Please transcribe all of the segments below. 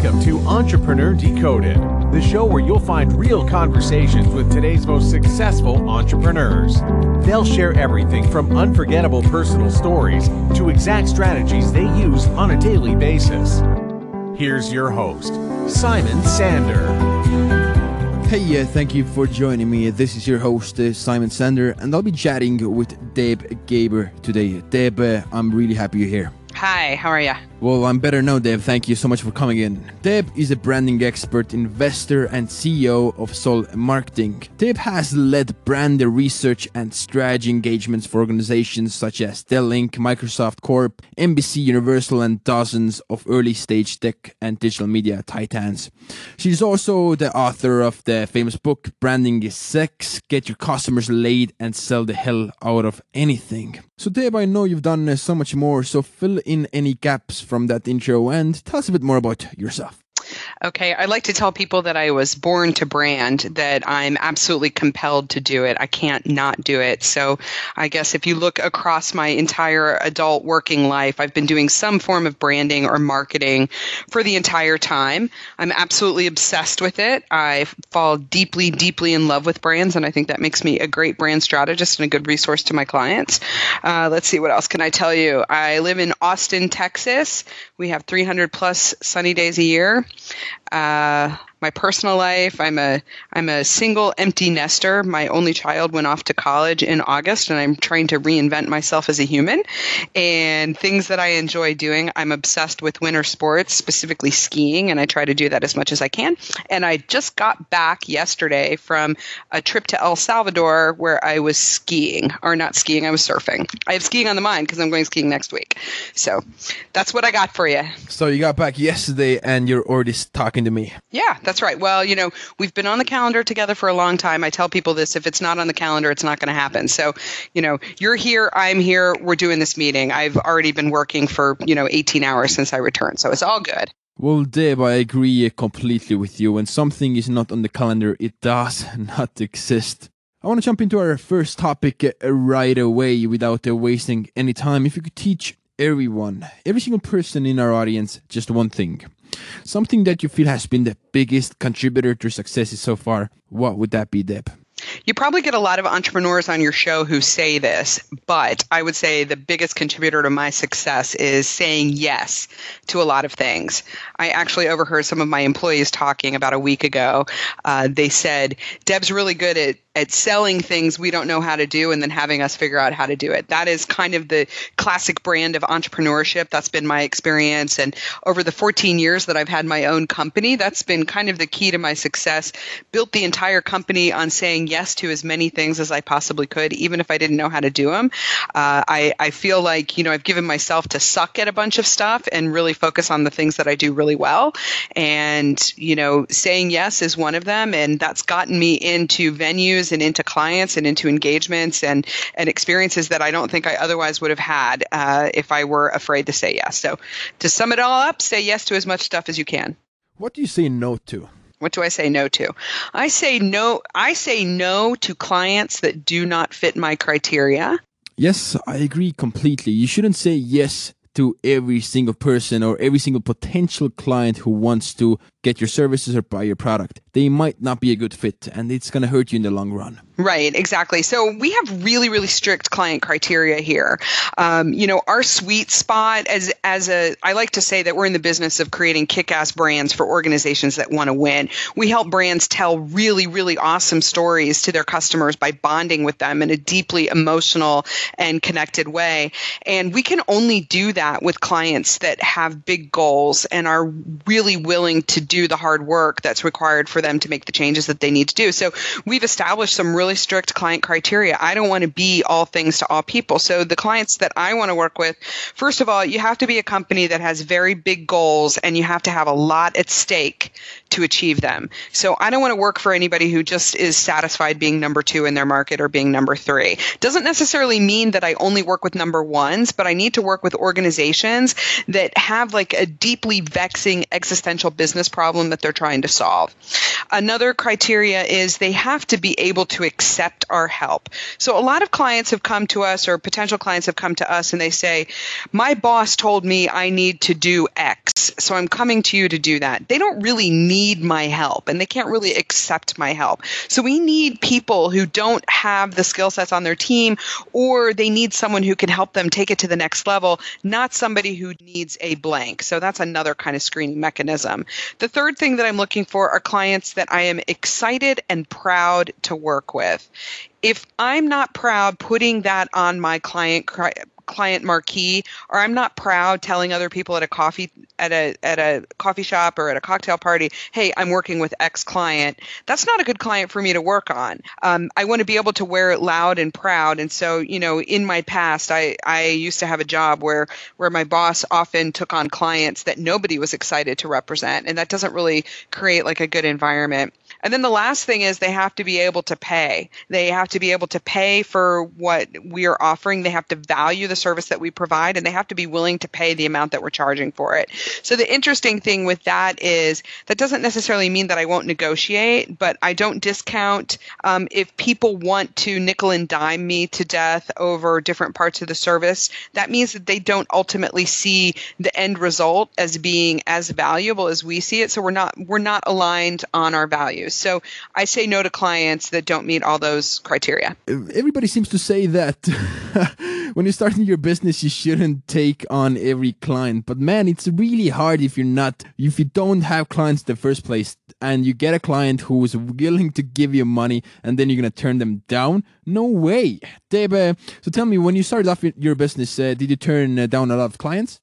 Welcome to Entrepreneur Decoded, the show where you'll find real conversations with today's most successful entrepreneurs. They'll share everything from unforgettable personal stories to exact strategies they use on a daily basis. Here's your host, Simon Sander. Hey, uh, thank you for joining me. This is your host, uh, Simon Sander, and I'll be chatting with Deb Gabor today. Deb, uh, I'm really happy you're here. Hi, how are you? Well, I'm better now, Deb. Thank you so much for coming in. Deb is a branding expert, investor, and CEO of Sol Marketing. Deb has led brand research and strategy engagements for organizations such as Dell Inc., Microsoft Corp, NBC Universal, and dozens of early stage tech and digital media titans. She's also the author of the famous book, Branding is Sex Get Your Customers Laid and Sell the Hell Out of Anything. So, Deb, I know you've done uh, so much more, so fill in any gaps from that intro and tell us a bit more about yourself. Okay, I like to tell people that I was born to brand, that I'm absolutely compelled to do it. I can't not do it. So I guess if you look across my entire adult working life, I've been doing some form of branding or marketing for the entire time. I'm absolutely obsessed with it. I fall deeply, deeply in love with brands, and I think that makes me a great brand strategist and a good resource to my clients. Uh, let's see, what else can I tell you? I live in Austin, Texas. We have 300 plus sunny days a year. Uh, my personal life, I'm a I'm a single empty nester. My only child went off to college in August, and I'm trying to reinvent myself as a human. And things that I enjoy doing, I'm obsessed with winter sports, specifically skiing, and I try to do that as much as I can. And I just got back yesterday from a trip to El Salvador where I was skiing, or not skiing, I was surfing. I have skiing on the mind because I'm going skiing next week. So that's what I got for you. So you got back yesterday, and you're already talking to me. Yeah, that's right. Well, you know, we've been on the calendar together for a long time. I tell people this if it's not on the calendar, it's not going to happen. So, you know, you're here, I'm here, we're doing this meeting. I've already been working for, you know, 18 hours since I returned. So it's all good. Well, Deb, I agree completely with you. When something is not on the calendar, it does not exist. I want to jump into our first topic uh, right away without uh, wasting any time. If you could teach everyone, every single person in our audience, just one thing. Something that you feel has been the biggest contributor to successes so far. What would that be, Deb? You probably get a lot of entrepreneurs on your show who say this, but I would say the biggest contributor to my success is saying yes to a lot of things. I actually overheard some of my employees talking about a week ago. Uh, they said, Deb's really good at at selling things we don't know how to do and then having us figure out how to do it. That is kind of the classic brand of entrepreneurship. That's been my experience. And over the 14 years that I've had my own company, that's been kind of the key to my success. Built the entire company on saying yes to as many things as I possibly could, even if I didn't know how to do them. Uh, I, I feel like, you know, I've given myself to suck at a bunch of stuff and really focus on the things that I do really well. And, you know, saying yes is one of them. And that's gotten me into venues and into clients and into engagements and and experiences that I don't think I otherwise would have had uh, if I were afraid to say yes. So to sum it all up, say yes to as much stuff as you can. What do you say no to? What do I say no to? I say no. I say no to clients that do not fit my criteria. Yes, I agree completely. You shouldn't say yes to every single person or every single potential client who wants to get your services or buy your product. They might not be a good fit and it's going to hurt you in the long run. Right, exactly. So we have really, really strict client criteria here. Um, you know, our sweet spot as as a I like to say that we're in the business of creating kick-ass brands for organizations that want to win. We help brands tell really, really awesome stories to their customers by bonding with them in a deeply emotional and connected way. And we can only do that with clients that have big goals and are really willing to do the hard work that's required for them to make the changes that they need to do. So we've established some really strict client criteria. I don't want to be all things to all people. So the clients that I want to work with, first of all, you have to be a company that has very big goals and you have to have a lot at stake to achieve them. So I don't want to work for anybody who just is satisfied being number two in their market or being number three. Doesn't necessarily mean that I only work with number ones, but I need to work with organizations that have like a deeply vexing existential business problem that they're trying to solve. Another criteria is they have to be able to accept our help. So a lot of clients have come to us or potential clients have come to us and they say, my boss told me I need to do X, so I'm coming to you to do that. They don't really need my help and they can't really accept my help. So we need people who don't have the skill sets on their team or they need someone who can help them take it to the next level, not somebody who needs a blank. So that's another kind of screening mechanism. The third thing that I'm looking for are clients that I am excited and proud to work with. If I'm not proud putting that on my client client marquee or I'm not proud telling other people at a coffee at a at a coffee shop or at a cocktail party, hey, I'm working with X client. That's not a good client for me to work on. Um, I want to be able to wear it loud and proud. And so, you know, in my past, I I used to have a job where where my boss often took on clients that nobody was excited to represent, and that doesn't really create like a good environment. And then the last thing is they have to be able to pay. They have to be able to pay for what we are offering. They have to value the service that we provide and they have to be willing to pay the amount that we're charging for it. So the interesting thing with that is that doesn't necessarily mean that I won't negotiate, but I don't discount um, if people want to nickel and dime me to death over different parts of the service. That means that they don't ultimately see the end result as being as valuable as we see it. So we're not we're not aligned on our values. So I say no to clients that don't meet all those criteria. Everybody seems to say that when you're starting your business, you shouldn't take on every client. But man, it's really hard if you're not, if you don't have clients in the first place and you get a client who's willing to give you money and then you're going to turn them down. No way. Deb, uh, so tell me, when you started off your business, uh, did you turn uh, down a lot of clients?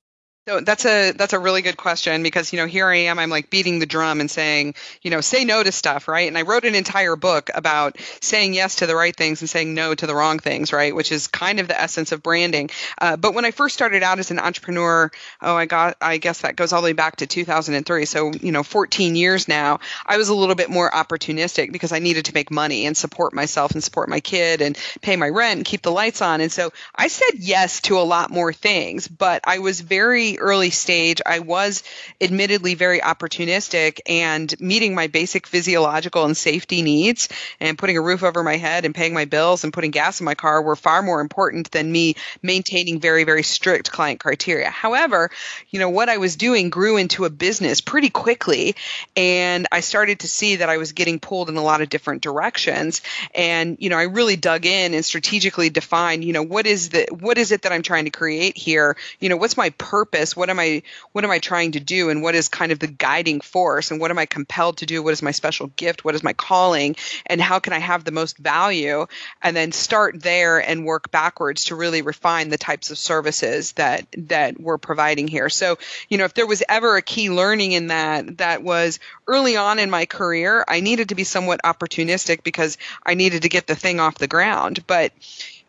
So that's a that's a really good question because you know here I am I'm like beating the drum and saying you know say no to stuff right? And I wrote an entire book about saying yes to the right things and saying no to the wrong things right? Which is kind of the essence of branding. Uh, but when I first started out as an entrepreneur oh I got I guess that goes all the way back to 2003 so you know 14 years now I was a little bit more opportunistic because I needed to make money and support myself and support my kid and pay my rent and keep the lights on. And so I said yes to a lot more things but I was very early stage, I was admittedly very opportunistic and meeting my basic physiological and safety needs and putting a roof over my head and paying my bills and putting gas in my car were far more important than me maintaining very, very strict client criteria. However, you know, what I was doing grew into a business pretty quickly and I started to see that I was getting pulled in a lot of different directions. And, you know, I really dug in and strategically defined, you know, what is the what is it that I'm trying to create here? You know, what's my purpose? What am i what am i trying to do? And what is kind of the guiding force? And what am i compelled to do? What is my special gift? What is my calling? And how can i have the most value? And then start there and work backwards to really refine the types of services that that we're providing here. So you know if there was ever a key learning in that that was early on in my career i needed to be somewhat opportunistic because i needed to get the thing off the ground. But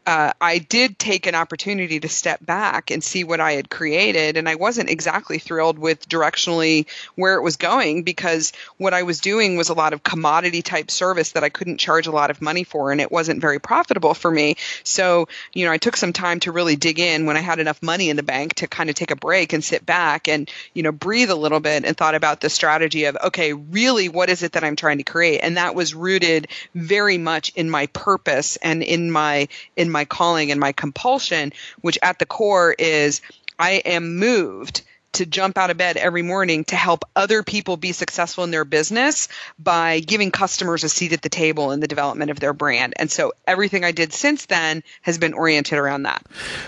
uh, I did take an opportunity to step back and see what I had created. And I wasn't exactly thrilled with directionally where it was going because what I was doing was a lot of commodity type service that I couldn't charge a lot of money for and it wasn't very profitable for me. So, you know, I took some time to really dig in when I had enough money in the bank to kind of take a break and sit back and, you know, breathe a little bit and thought about the strategy of, okay, really, what is it that I'm trying to create? And that was rooted very much in my purpose and in my, in my my calling and my compulsion, which at the core is I am moved to jump out of bed every morning to help other people be successful in their business by giving customers a seat at the table in the development of their brand. And so everything I did since then has been oriented around that.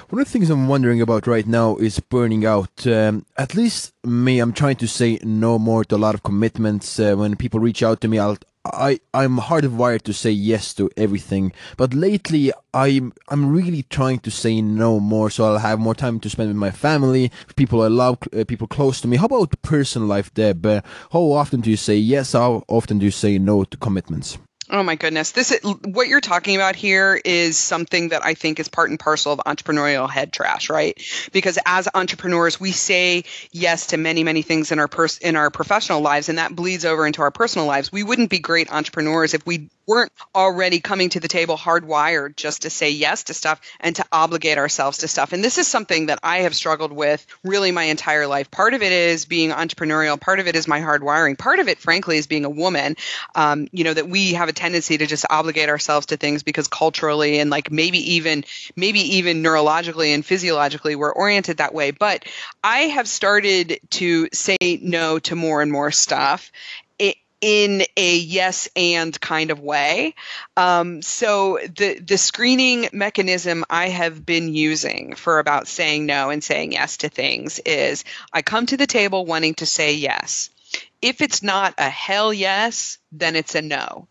One of the things I'm wondering about right now is burning out. Um, at least me, I'm trying to say no more to a lot of commitments. Uh, when people reach out to me, I'll I I'm hardwired to say yes to everything, but lately I'm I'm really trying to say no more, so I'll have more time to spend with my family, people I love, uh, people close to me. How about personal life, Deb? Uh, how often do you say yes? How often do you say no to commitments? Oh my goodness. This is, what you're talking about here is something that I think is part and parcel of entrepreneurial head trash, right? Because as entrepreneurs, we say yes to many, many things in our pers- in our professional lives and that bleeds over into our personal lives. We wouldn't be great entrepreneurs if we weren't already coming to the table hardwired just to say yes to stuff and to obligate ourselves to stuff. And this is something that I have struggled with really my entire life. Part of it is being entrepreneurial, part of it is my hardwiring, part of it, frankly, is being a woman. Um, you know, that we have a tendency to just obligate ourselves to things because culturally and like maybe even maybe even neurologically and physiologically we're oriented that way. But I have started to say no to more and more stuff in a yes and kind of way. Um, so the the screening mechanism I have been using for about saying no and saying yes to things is I come to the table wanting to say yes. If it's not a hell yes, then it's a no.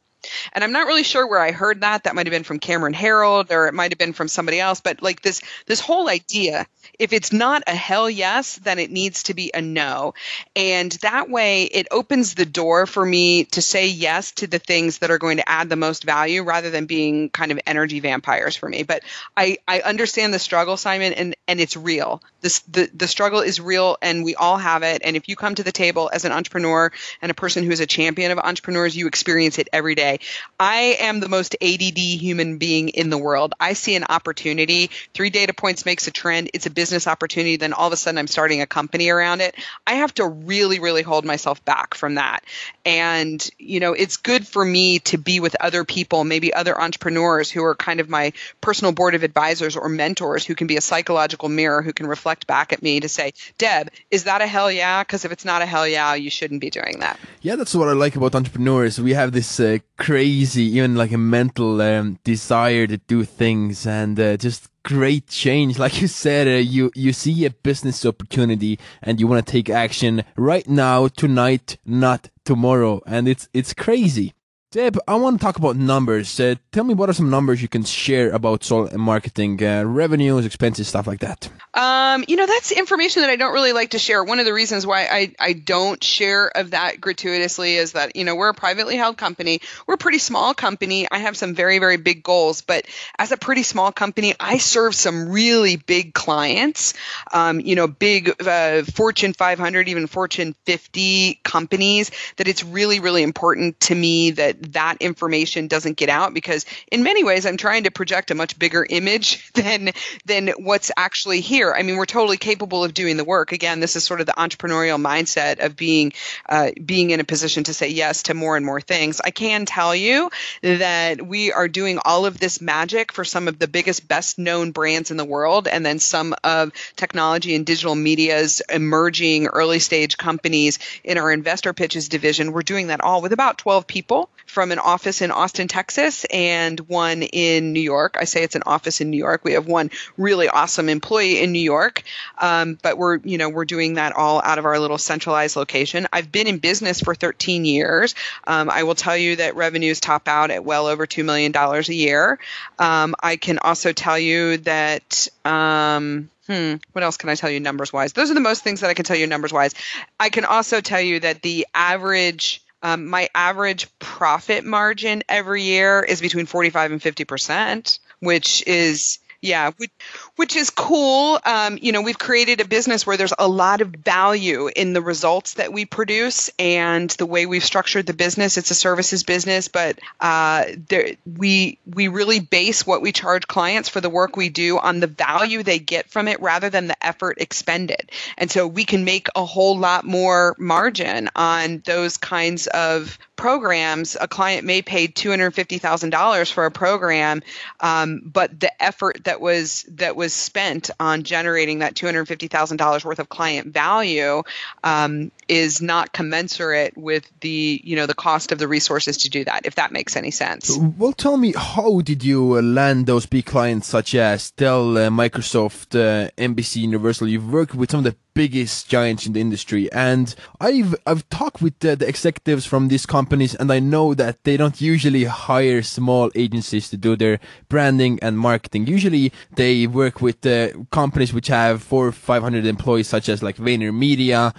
And I'm not really sure where I heard that. That might have been from Cameron Herold or it might have been from somebody else. But like this this whole idea, if it's not a hell yes, then it needs to be a no. And that way it opens the door for me to say yes to the things that are going to add the most value rather than being kind of energy vampires for me. But I, I understand the struggle, Simon, and, and it's real. This the, the struggle is real and we all have it. And if you come to the table as an entrepreneur and a person who is a champion of entrepreneurs, you experience it every day. I am the most ADD human being in the world. I see an opportunity. Three data points makes a trend. It's a business opportunity. Then all of a sudden I'm starting a company around it. I have to really, really hold myself back from that. And, you know, it's good for me to be with other people, maybe other entrepreneurs who are kind of my personal board of advisors or mentors who can be a psychological mirror who can reflect back at me to say, Deb, is that a hell yeah? Because if it's not a hell yeah, you shouldn't be doing that. Yeah, that's what I like about entrepreneurs. We have this uh, crazy, even like a mental um, desire to do things and uh, just great change. Like you said, uh, you you see a business opportunity and you want to take action right now, tonight, not tomorrow, and it's it's crazy. Deb, I want to talk about numbers. Uh, tell me what are some numbers you can share about Sol marketing, uh, revenues, expenses, stuff like that. Um, you know, that's information that I don't really like to share. One of the reasons why I, I don't share of that gratuitously is that, you know, we're a privately held company. We're a pretty small company. I have some very, very big goals, but as a pretty small company, I serve some really big clients, um, you know, big uh, Fortune 500, even Fortune 50 companies, that it's really, really important to me that that information doesn't get out because in many ways I'm trying to project a much bigger image than than what's actually here. I mean, we're totally capable of doing the work. Again, this is sort of the entrepreneurial mindset of being uh, being in a position to say yes to more and more things. I can tell you that we are doing all of this magic for some of the biggest, best known brands in the world, and then some of technology and digital media's emerging early stage companies in our investor pitches division. We're doing that all with about 12 people from an office in Austin, Texas, and one in New York. I say it's an office in New York. We have one really awesome employee in New York, um, but we're you know we're doing that all out of our little centralized location. I've been in business for 13 years. Um, I will tell you that revenues top out at well over two million dollars a year. Um, I can also tell you that. Um, Hmm. What else can I tell you numbers wise? Those are the most things that I can tell you numbers wise. I can also tell you that the average um, my average profit margin every year is between 45 and 50 percent, which is yeah, which, which is cool. Um, you know, we've created a business where there's a lot of value in the results that we produce and the way we've structured the business. It's a services business, but uh, there, we we really base what we charge clients for the work we do on the value they get from it rather than the effort expended. And so we can make a whole lot more margin on those kinds of programs. A client may pay two hundred fifty thousand dollars for a program, um, but the effort that was that was spent on generating that two hundred fifty thousand dollars worth of client value um, is not commensurate with the you know the cost of the resources to do that. If that makes any sense. Well, tell me, how did you uh, land those big clients such as Dell, uh, Microsoft, uh, NBC, Universal? You've worked with some of the biggest giants in the industry. And I've I've talked with the, the, executives from these companies, and I know that they don't usually hire small agencies to do their branding and marketing. Usually, they work with the companies which have four or five hundred employees, such as like VaynerMedia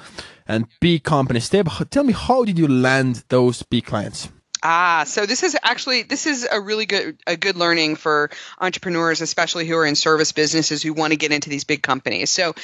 and big companies. Tell me, how did you land those big clients? Ah, so this is actually this is a really good a good learning for entrepreneurs, especially who are in service businesses who want to get into these big companies. So,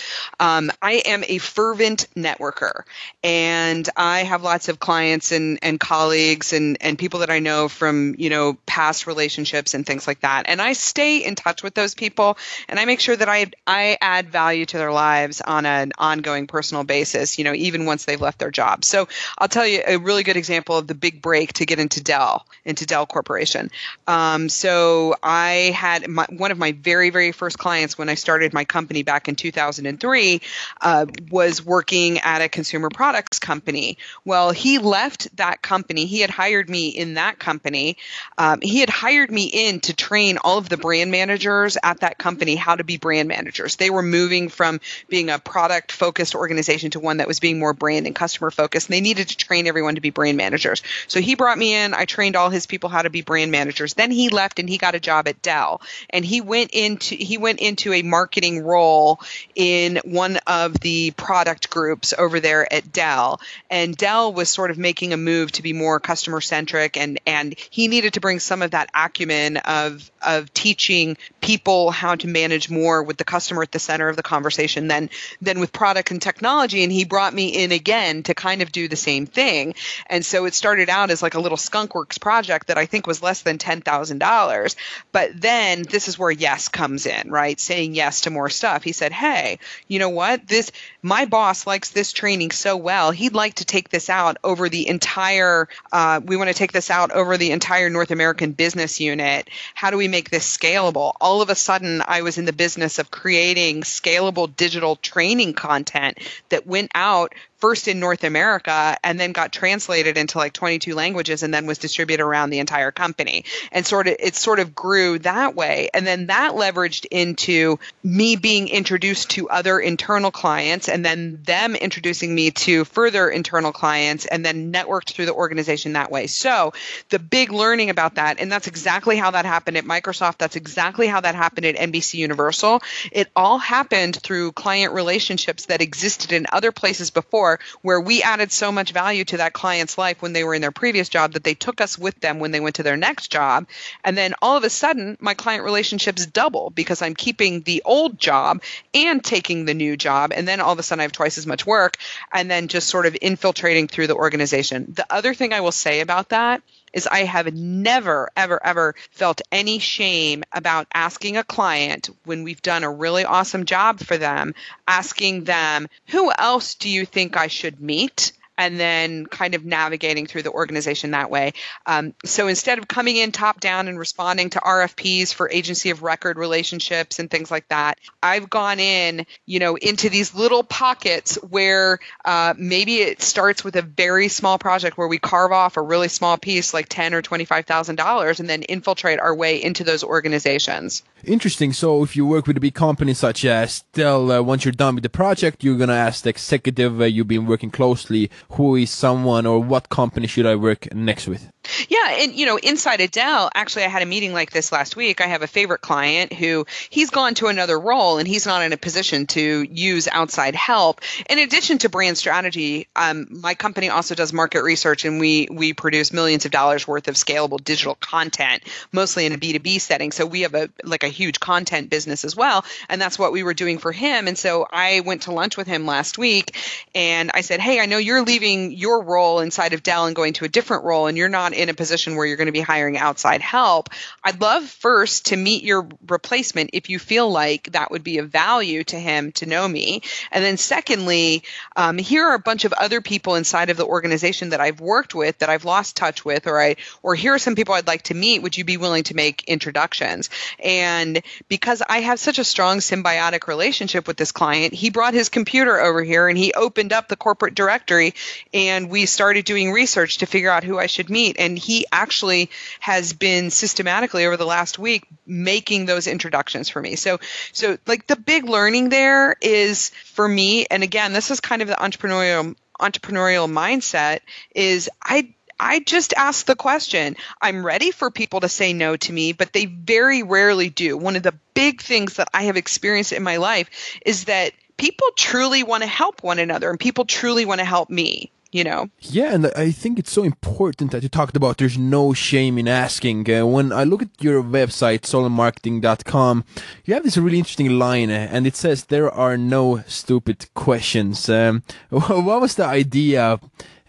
um, I am a fervent networker, and I have lots of clients and and colleagues and and people that I know from you know past relationships and things like that. And I stay in touch with those people, and I make sure that I I add value to their lives on an ongoing personal basis. You know, even once they've left their job. So I'll tell you a really good example of the big break to get into Dell, into Dell Corporation. Um, so I had my, one of my very, very first clients when I started my company back in 2003 uh, was working at a consumer products company. Well, he left that company. He had hired me in that company. Um, he had hired me in to train all of the brand managers at that company how to be brand managers. They were moving from being a product focused organization to one that was being more brand and customer focused. And they needed to train everyone to be brand managers. So he brought me in. I trained all his people how to be brand managers. Then he left and he got a job at Dell. And he went into he went into a marketing role in one of the product groups over there at Dell. And Dell was sort of making a move to be more customer centric and and he needed to bring some of that acumen of of teaching people how to manage more with the customer at the center of the conversation than than with product and technology and he brought me in again to kind of do the same thing. And so it started out as like a little skunkworks project that I think was less than $10,000. But then this is where yes comes in, right? Saying yes to more stuff. He said, "Hey, you know what? This my boss likes this training so well. He'd like to take this out over the entire uh, we want to take this out over the entire North American business unit. How do we make this scalable?" All of a sudden, I was in the business of creating scalable digital training content that went out first in North America and then got translated into like 22 languages and then was distributed around the entire company. And sort of it sort of grew that way. And then that leveraged into me being introduced to other internal clients and then them introducing me to further internal clients and then networked through the organization that way. So the big learning about that, and that's exactly how that happened at Microsoft. That's exactly how that happened at NBC Universal. It all happened through client relationships that existed in other places before where we added so much value to that client's life when they were in their previous job that they took us with them when they went to their next job. And then all of a sudden, my client relationships double because I'm keeping the old job and taking the new job. And then all of a sudden, I have twice as much work and then just sort of infiltrating through the organization. The other thing I will say about that is I have never, ever, ever felt any shame about asking a client when we've done a really awesome job for them, asking them, who else do you think I should meet? And then kind of navigating through the organization that way. Um, so instead of coming in top down and responding to RFPs for agency of record relationships and things like that, I've gone in, you know, into these little pockets where uh, maybe it starts with a very small project where we carve off a really small piece, like ten or twenty-five thousand dollars, and then infiltrate our way into those organizations. Interesting. So if you work with a big company such as Dell, uh, once you're done with the project, you're gonna ask the executive uh, you've been working closely who is someone or what company should I work next with? Yeah, and you know, inside Dell, actually, I had a meeting like this last week. I have a favorite client who he's gone to another role and he's not in a position to use outside help. In addition to brand strategy, um, my company also does market research, and we we produce millions of dollars worth of scalable digital content, mostly in a B two B setting. So we have a like a huge content business as well, and that's what we were doing for him. And so I went to lunch with him last week, and I said, "Hey, I know you're leaving your role inside of Dell and going to a different role, and you're not in a position where you're going to be hiring outside help, I'd love first to meet your replacement if you feel like that would be of value to him to know me. And then, secondly, um, here are a bunch of other people inside of the organization that I've worked with that I've lost touch with, or I, or here are some people I'd like to meet. Would you be willing to make introductions? And because I have such a strong symbiotic relationship with this client, he brought his computer over here and he opened up the corporate directory and we started doing research to figure out who I should meet and he actually has been systematically over the last week making those introductions for me. So so like the big learning there is for me and again this is kind of the entrepreneurial entrepreneurial mindset is I I just ask the question. I'm ready for people to say no to me, but they very rarely do. One of the big things that I have experienced in my life is that people truly want to help one another and people truly want to help me you know. Yeah, and I think it's so important that you talked about there's no shame in asking. Uh, when I look at your website, solmarketing.com, you have this really interesting line, uh, and it says there are no stupid questions. Um, what was the idea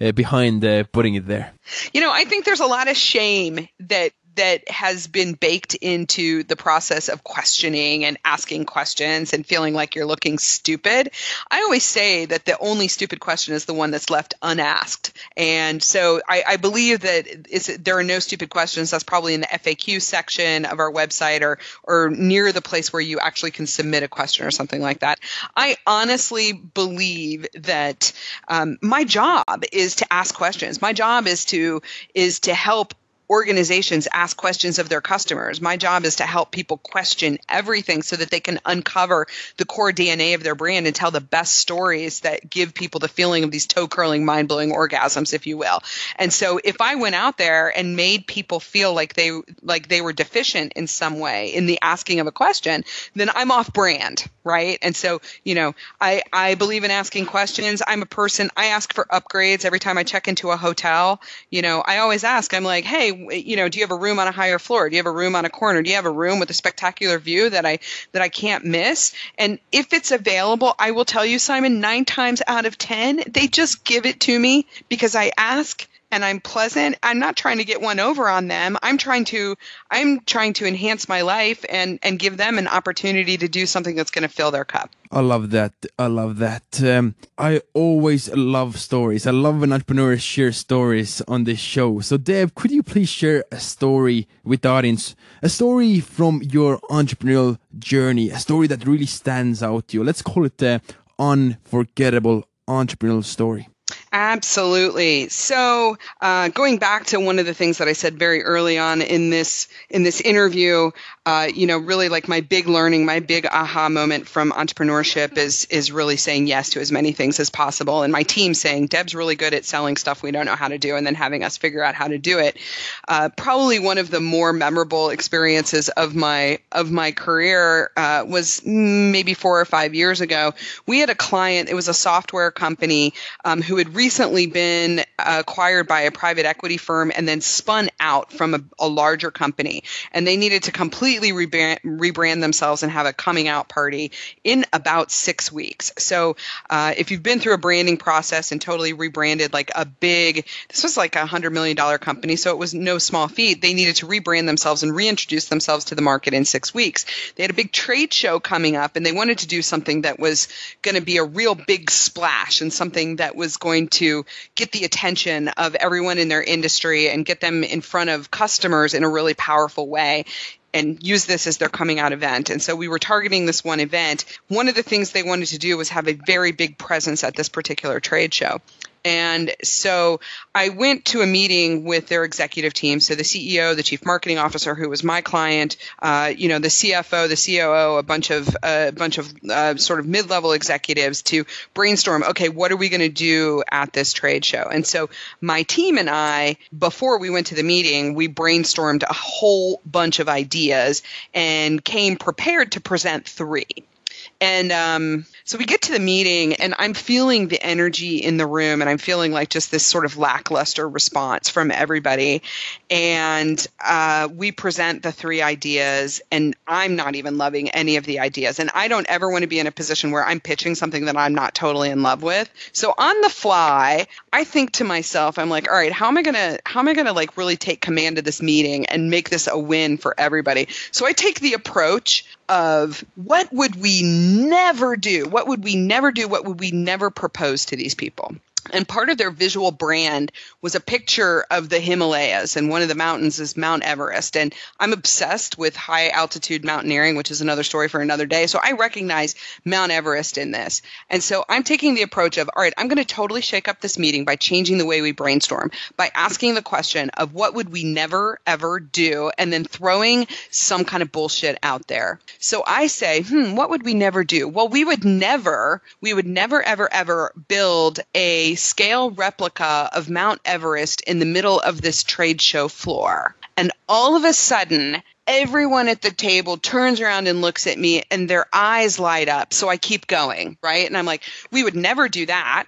uh, behind uh, putting it there? You know, I think there's a lot of shame that that has been baked into the process of questioning and asking questions and feeling like you're looking stupid. I always say that the only stupid question is the one that's left unasked. And so I, I believe that there are no stupid questions. That's probably in the FAQ section of our website or, or near the place where you actually can submit a question or something like that. I honestly believe that um, my job is to ask questions. My job is to is to help organizations ask questions of their customers. My job is to help people question everything so that they can uncover the core DNA of their brand and tell the best stories that give people the feeling of these toe curling, mind blowing orgasms, if you will. And so if I went out there and made people feel like they like they were deficient in some way in the asking of a question, then I'm off brand, right? And so, you know, I, I believe in asking questions. I'm a person, I ask for upgrades every time I check into a hotel. You know, I always ask, I'm like, hey, you know, do you have a room on a higher floor? Do you have a room on a corner? Do you have a room with a spectacular view that I that I can't miss? And if it's available, I will tell you, Simon, nine times out of ten, they just give it to me because I ask and I'm pleasant. I'm not trying to get one over on them. I'm trying to I'm trying to enhance my life and and give them an opportunity to do something that's going to fill their cup. I love that. I love that. Um, I always love stories. I love when entrepreneurs share stories on this show. So, Deb, could you please share a story with the audience? A story from your entrepreneurial journey, a story that really stands out to you. Let's call it the unforgettable entrepreneurial story. Absolutely. So, uh, going back to one of the things that I said very early on in this in this interview, uh, you know, really like my big learning, my big aha moment from entrepreneurship is is really saying yes to as many things as possible, and my team saying, "Deb's really good at selling stuff we don't know how to do," and then having us figure out how to do it. Uh, probably one of the more memorable experiences of my of my career uh, was maybe four or five years ago. We had a client; it was a software company um, who had recently been acquired by a private equity firm and then spun out from a, a larger company. And they needed to completely rebrand, rebrand, themselves and have a coming out party in about six weeks. So uh, if you've been through a branding process and totally rebranded like a big, this was like a $100 million company, so it was no small feat. They needed to rebrand themselves and reintroduce themselves to the market in six weeks. They had a big trade show coming up and they wanted to do something that was going to be a real big splash and something that was going to get the attention of everyone in their industry and get them in front of customers in a really powerful way and use this as their coming out event. And so we were targeting this one event. One of the things they wanted to do was have a very big presence at this particular trade show. And so I went to a meeting with their executive team. So the CEO, the chief marketing officer, who was my client, uh, you know, the CFO, the COO, a bunch of a uh, bunch of uh, sort of mid-level executives to brainstorm. Okay, what are we going to do at this trade show? And so my team and I, before we went to the meeting, we brainstormed a whole bunch of ideas and came prepared to present three. And um, so we get to the meeting, and I'm feeling the energy in the room, and I'm feeling like just this sort of lackluster response from everybody. And uh, we present the three ideas, and I'm not even loving any of the ideas. And I don't ever want to be in a position where I'm pitching something that I'm not totally in love with. So on the fly, I think to myself, I'm like, all right, how am I gonna how am I gonna like really take command of this meeting and make this a win for everybody? So I take the approach of what would we never do? What would we never do? What would we never propose to these people? And part of their visual brand was a picture of the Himalayas, and one of the mountains is Mount Everest. And I'm obsessed with high altitude mountaineering, which is another story for another day. So I recognize Mount Everest in this. And so I'm taking the approach of, all right, I'm going to totally shake up this meeting by changing the way we brainstorm, by asking the question of what would we never ever do, and then throwing some kind of bullshit out there. So I say, hmm, what would we never do? Well, we would never, we would never, ever, ever build a scale replica of Mount Everest in the middle of this trade show floor. And all of a sudden, everyone at the table turns around and looks at me and their eyes light up. So I keep going, right? And I'm like, we would never do that.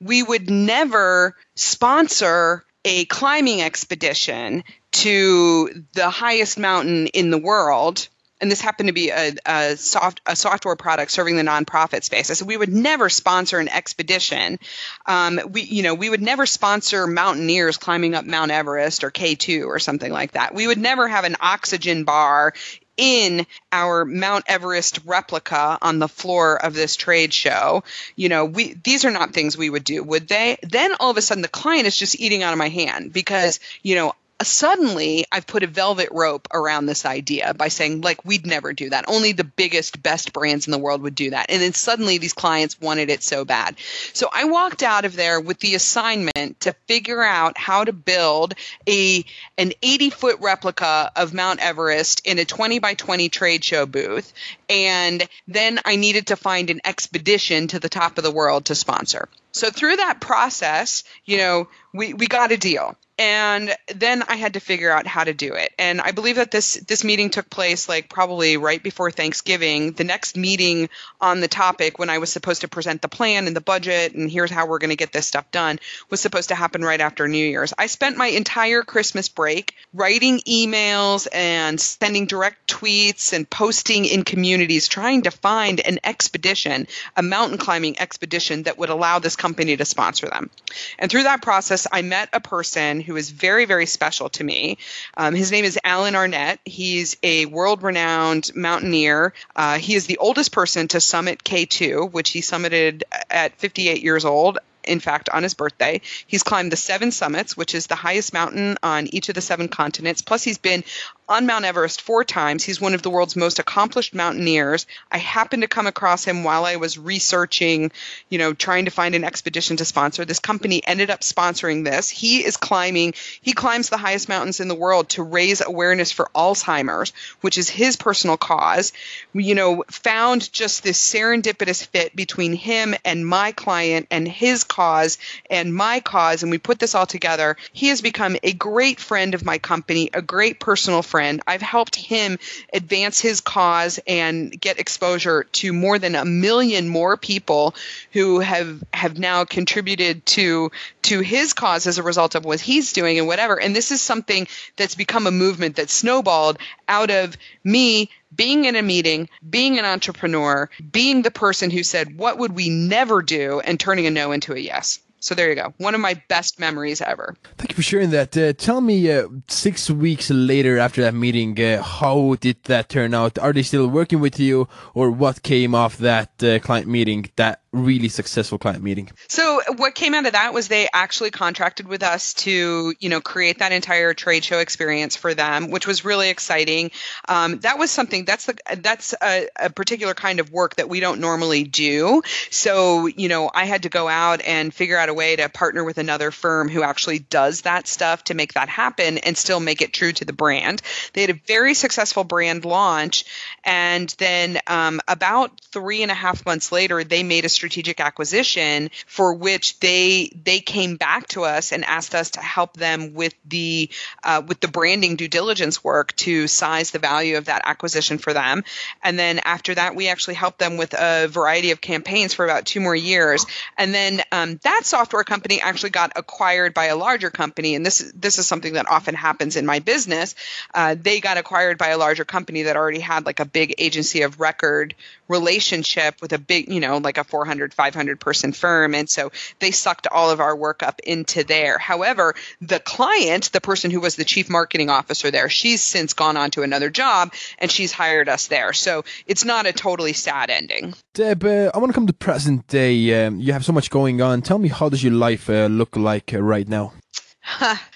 we would never sponsor a climbing expedition to the highest mountain in the world and this happened to be a, a, soft a software product serving the nonprofit space. I said we would never sponsor an expedition. Um, we you know we would never sponsor mountaineers climbing up Mount Everest or K2 or something like that. We would never have an oxygen bar in our Mount Everest replica on the floor of this trade show. You know, we these are not things we would do, would they? Then all of a sudden the client is just eating out of my hand because, you know, suddenly I've put a velvet rope around this idea by saying, like, we'd never do that. Only the biggest, best brands in the world would do that. And then suddenly these clients wanted it so bad. So I walked out of there with the assignment to figure out how to build a an 80 foot replica of Mount Everest in a 20 by 20 trade show booth. And then I needed to find an expedition to the top of the world to sponsor. So through that process, you know, we, we got a deal and then I had to figure out how to do it. And I believe that this this meeting took place like probably right before Thanksgiving. The next meeting on the topic when I was supposed to present the plan and the budget and here's how we're going to get this stuff done was supposed to happen right after New Year's. I spent my entire Christmas break writing emails and sending direct tweets and posting in communities trying to find an expedition, a mountain climbing expedition that would allow this company to sponsor them. And through that process I met a person who is very, very special to me. Um, his name is Alan Arnette. He's a world renowned mountaineer. Uh, he is the oldest person to summit K2, which he summited at 58 years old in fact, on his birthday. He's climbed the seven summits, which is the highest mountain on each of the seven continents. Plus, he's been on Mount Everest four times. He's one of the world's most accomplished mountaineers. I happened to come across him while I was researching, you know, trying to find an expedition to sponsor. This company ended up sponsoring this. He is climbing, he climbs the highest mountains in the world to raise awareness for Alzheimer's, which is his personal cause. We, you know, found just this serendipitous fit between him and my client and his cause and my cause. And we put this all together. He has become a great friend of my company, a great personal friend friend. I've helped him advance his cause and get exposure to more than a million more people who have have now contributed to to his cause as a result of what he's doing and whatever. And this is something that's become a movement that snowballed out of me being in a meeting, being an entrepreneur, being the person who said, What would we never do? and turning a no into a yes. So there you go. One of my best memories ever. Thank you for sharing that. Uh, tell me, uh, six weeks later after that meeting, uh, how did that turn out? Are they still working with you, or what came off that uh, client meeting that really successful client meeting. So what came out of that was they actually contracted with us to, you know, create that entire trade show experience for them, which was really exciting. Um, that was something that's the that's a, a, particular kind of work that we don't normally do. So you know, I had to go out and figure out a way to partner with another firm who actually does that stuff to make that happen and still make it true to the brand. They had a very successful brand launch, and then um, about three and a half months later, they made a strategic acquisition for which they they came back to us and asked us to help them with the uh, with the branding due diligence work to size the value of that acquisition for them. And then after that, we actually helped them with a variety of campaigns for about two more years. And then um, that software company actually got acquired by a larger company. And this this is something that often happens in my business. Uh, they got acquired by a larger company that already had like a big agency of record relationship with a big, you know, like a 400, 500 person firm. And so they sucked all of our work up into there. However, the client, the person who was the chief marketing officer there, she's since gone on to another job and she's hired us there. So it's not a totally sad ending. Deb, uh, I want to come to present day. Um, you have so much going on. Tell me, how does your life uh, look like uh, right now?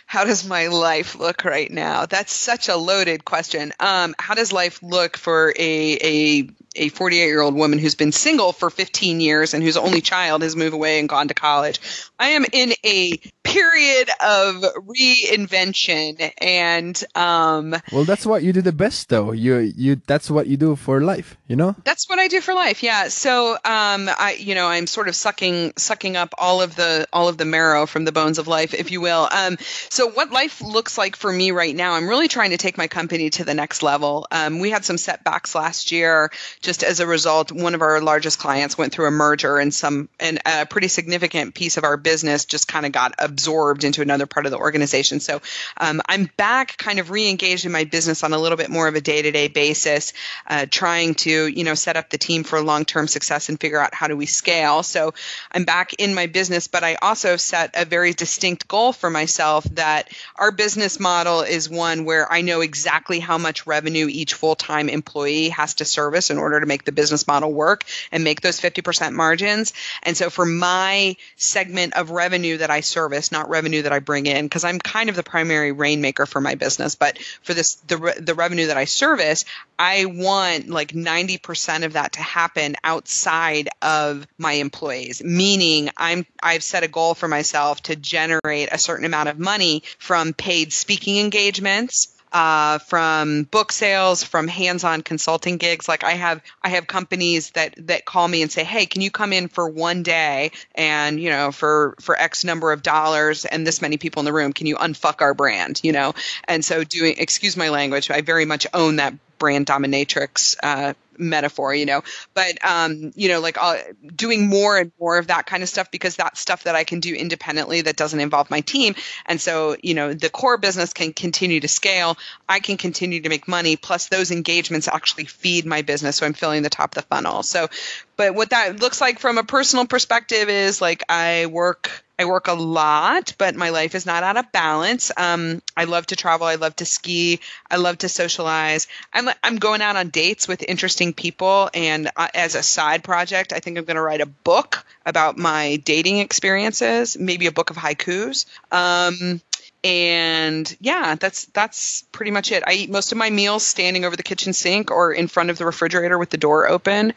how does my life look right now? That's such a loaded question. Um, how does life look for a a a 48 year old woman who's been single for 15 years and whose only child has moved away and gone to college? I am in a period of reinvention and um, well that's what you do the best though. You you that's what you do for life you know? That's what i do for life yeah. So um, i you know i'm sort of sucking sucking up all of the all of the marrow from the bones of life if you will. Um, so what life looks like for me right now i'm really trying to take my company to the next level. Um, we had some setbacks last year just as a result one of our largest clients went through a merger and some and a pretty significant piece of our business just kind of got absorbed into another part of the organization. So um, I'm back, kind of re-engaged in my business on a little bit more of a day-to-day basis, uh, trying to you know set up the team for long-term success and figure out how do we scale. So I'm back in my business, but I also set a very distinct goal for myself that our business model is one where I know exactly how much revenue each full-time employee has to service in order to make the business model work and make those 50% margins. And so for my segment of revenue that I service, not revenue that I bring in, because I'm kind of the primary rainmaker for my business, but for this the the revenue that I service, I want like 90% of that to happen outside of my employees. Meaning I'm I've set a goal for myself to generate a certain amount of money from paid speaking engagements uh, from book sales, from hands-on consulting gigs. Like I have, I have companies that that call me and say, "Hey, can you come in for one day and you know for for X number of dollars and this many people in the room? Can you unfuck our brand? You know?" And so doing, excuse my language, I very much own that brand dominatrix uh, metaphor, you know, but um, you know, like uh, doing more and more of that kind of stuff because that's stuff that I can do independently that doesn't involve my team. And so, you know, the core business can continue to scale. I can continue to make money. Plus, those engagements actually feed my business, so I'm filling the top of the funnel. So, but what that looks like from a personal perspective is like I work I work a lot, but my life is not out of balance. Um, I love to travel. I love to ski. I love to socialize. I'm, I'm going out on dates with interesting people. And uh, as a side project, I think I'm going to write a book about my dating experiences, maybe a book of haikus. Um, and yeah that's that's pretty much it i eat most of my meals standing over the kitchen sink or in front of the refrigerator with the door open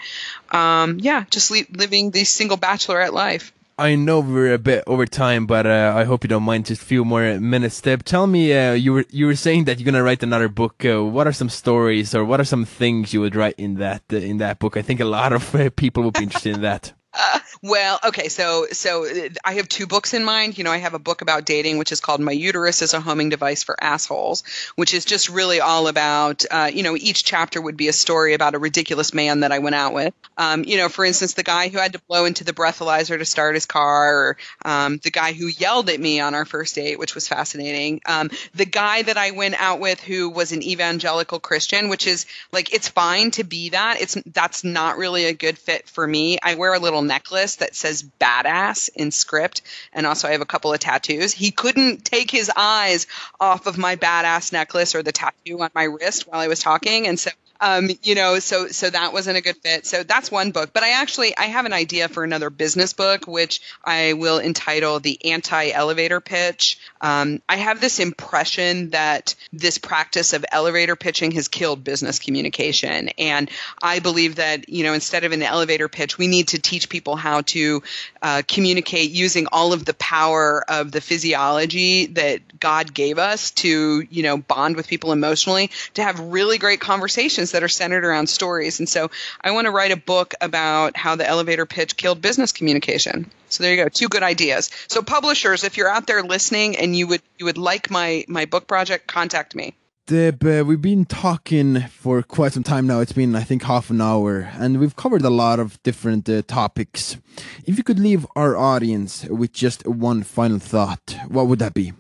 um, yeah just li- living the single bachelorette life I know we're a bit over time, but uh, I hope you don't mind just a few more minutes. Deb, tell me, uh, you were you were saying that you're gonna write another book. Uh, what are some stories, or what are some things you would write in that in that book? I think a lot of uh, people would be interested in that. well, okay, so so I have two books in mind. You know, I have a book about dating, which is called "My Uterus is a Homing Device for Assholes," which is just really all about. Uh, you know, each chapter would be a story about a ridiculous man that I went out with. Um, you know, for instance, the guy who had to blow into the breathalyzer to start his car, or um, the guy who yelled at me on our first date, which was fascinating. Um, the guy that I went out with who was an evangelical Christian, which is like it's fine to be that. It's that's not really a good fit for me. I wear a little necklace that says badass in script. And also, I have a couple of tattoos. He couldn't take his eyes off of my badass necklace or the tattoo on my wrist while I was talking. And so um, you know, so so that wasn't a good fit. So that's one book. But I actually I have an idea for another business book, which I will entitle the Anti-Elevator Pitch. Um, I have this impression that this practice of elevator pitching has killed business communication, and I believe that you know instead of an elevator pitch, we need to teach people how to uh, communicate using all of the power of the physiology that God gave us to you know bond with people emotionally, to have really great conversations that are centered around stories. And so I want to write a book about how the elevator pitch killed business communication. So there you go, two good ideas. So publishers, if you're out there listening and you would you would like my my book project, contact me. Deb, uh, we've been talking for quite some time now. It's been, I think, half an hour, and we've covered a lot of different uh, topics. If you could leave our audience with just one final thought, what would that be?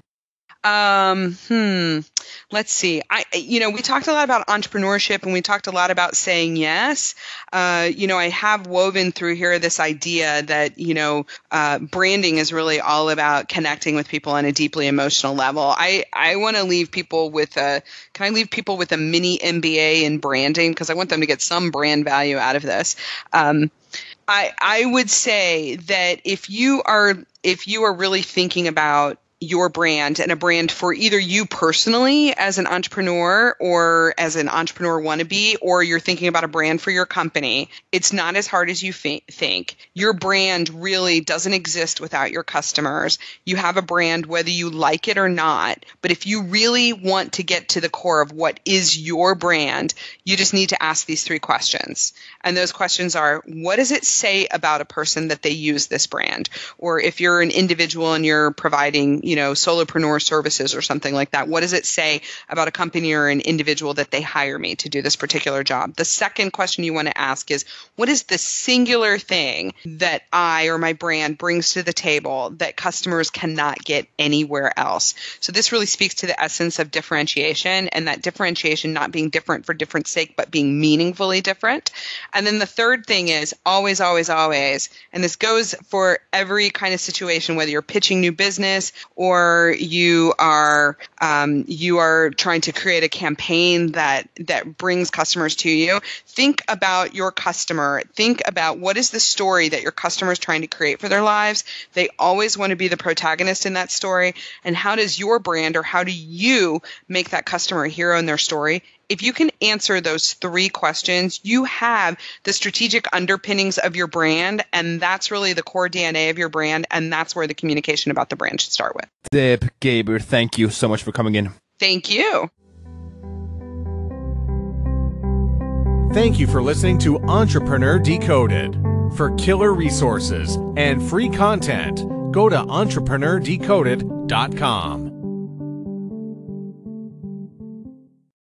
Um, hmm. Let's see. I, you know, we talked a lot about entrepreneurship and we talked a lot about saying yes. Uh, you know, I have woven through here this idea that, you know, uh, branding is really all about connecting with people on a deeply emotional level. I, I want to leave people with a, can I leave people with a mini MBA in branding? Because I want them to get some brand value out of this. Um, I, I would say that if you are if you are really thinking about your brand and a brand for either you personally as an entrepreneur or as an entrepreneur wannabe, or you're thinking about a brand for your company, it's not as hard as you think. Your brand really doesn't exist without your customers. You have a brand whether you like it or not. But if you really want to get to the core of what is your brand, you just need to ask these three questions. And those questions are what does it say about a person that they use this brand? Or if you're an individual and you're providing, you know, solopreneur services or something like that, what does it say about a company or an individual that they hire me to do this particular job? The second question you want to ask is what is the singular thing that I or my brand brings to the table that customers cannot get anywhere else? So this really speaks to the essence of differentiation and that differentiation not being different for different sake, but being meaningfully different. And then the third thing is always, always, always, and this goes for every kind of situation, whether you're pitching new business or you are um, you are trying to create a campaign that that brings customers to you. Think about your customer. Think about what is the story that your customer is trying to create for their lives. They always want to be the protagonist in that story. And how does your brand or how do you make that customer a hero in their story? If you can answer those three questions, you have the strategic underpinnings of your brand, and that's really the core DNA of your brand, and that's where the communication about the brand should start with. Deb Gabor, thank you so much for coming in. Thank you. Thank you for listening to Entrepreneur Decoded. For killer resources and free content, go to entrepreneurdecoded.com.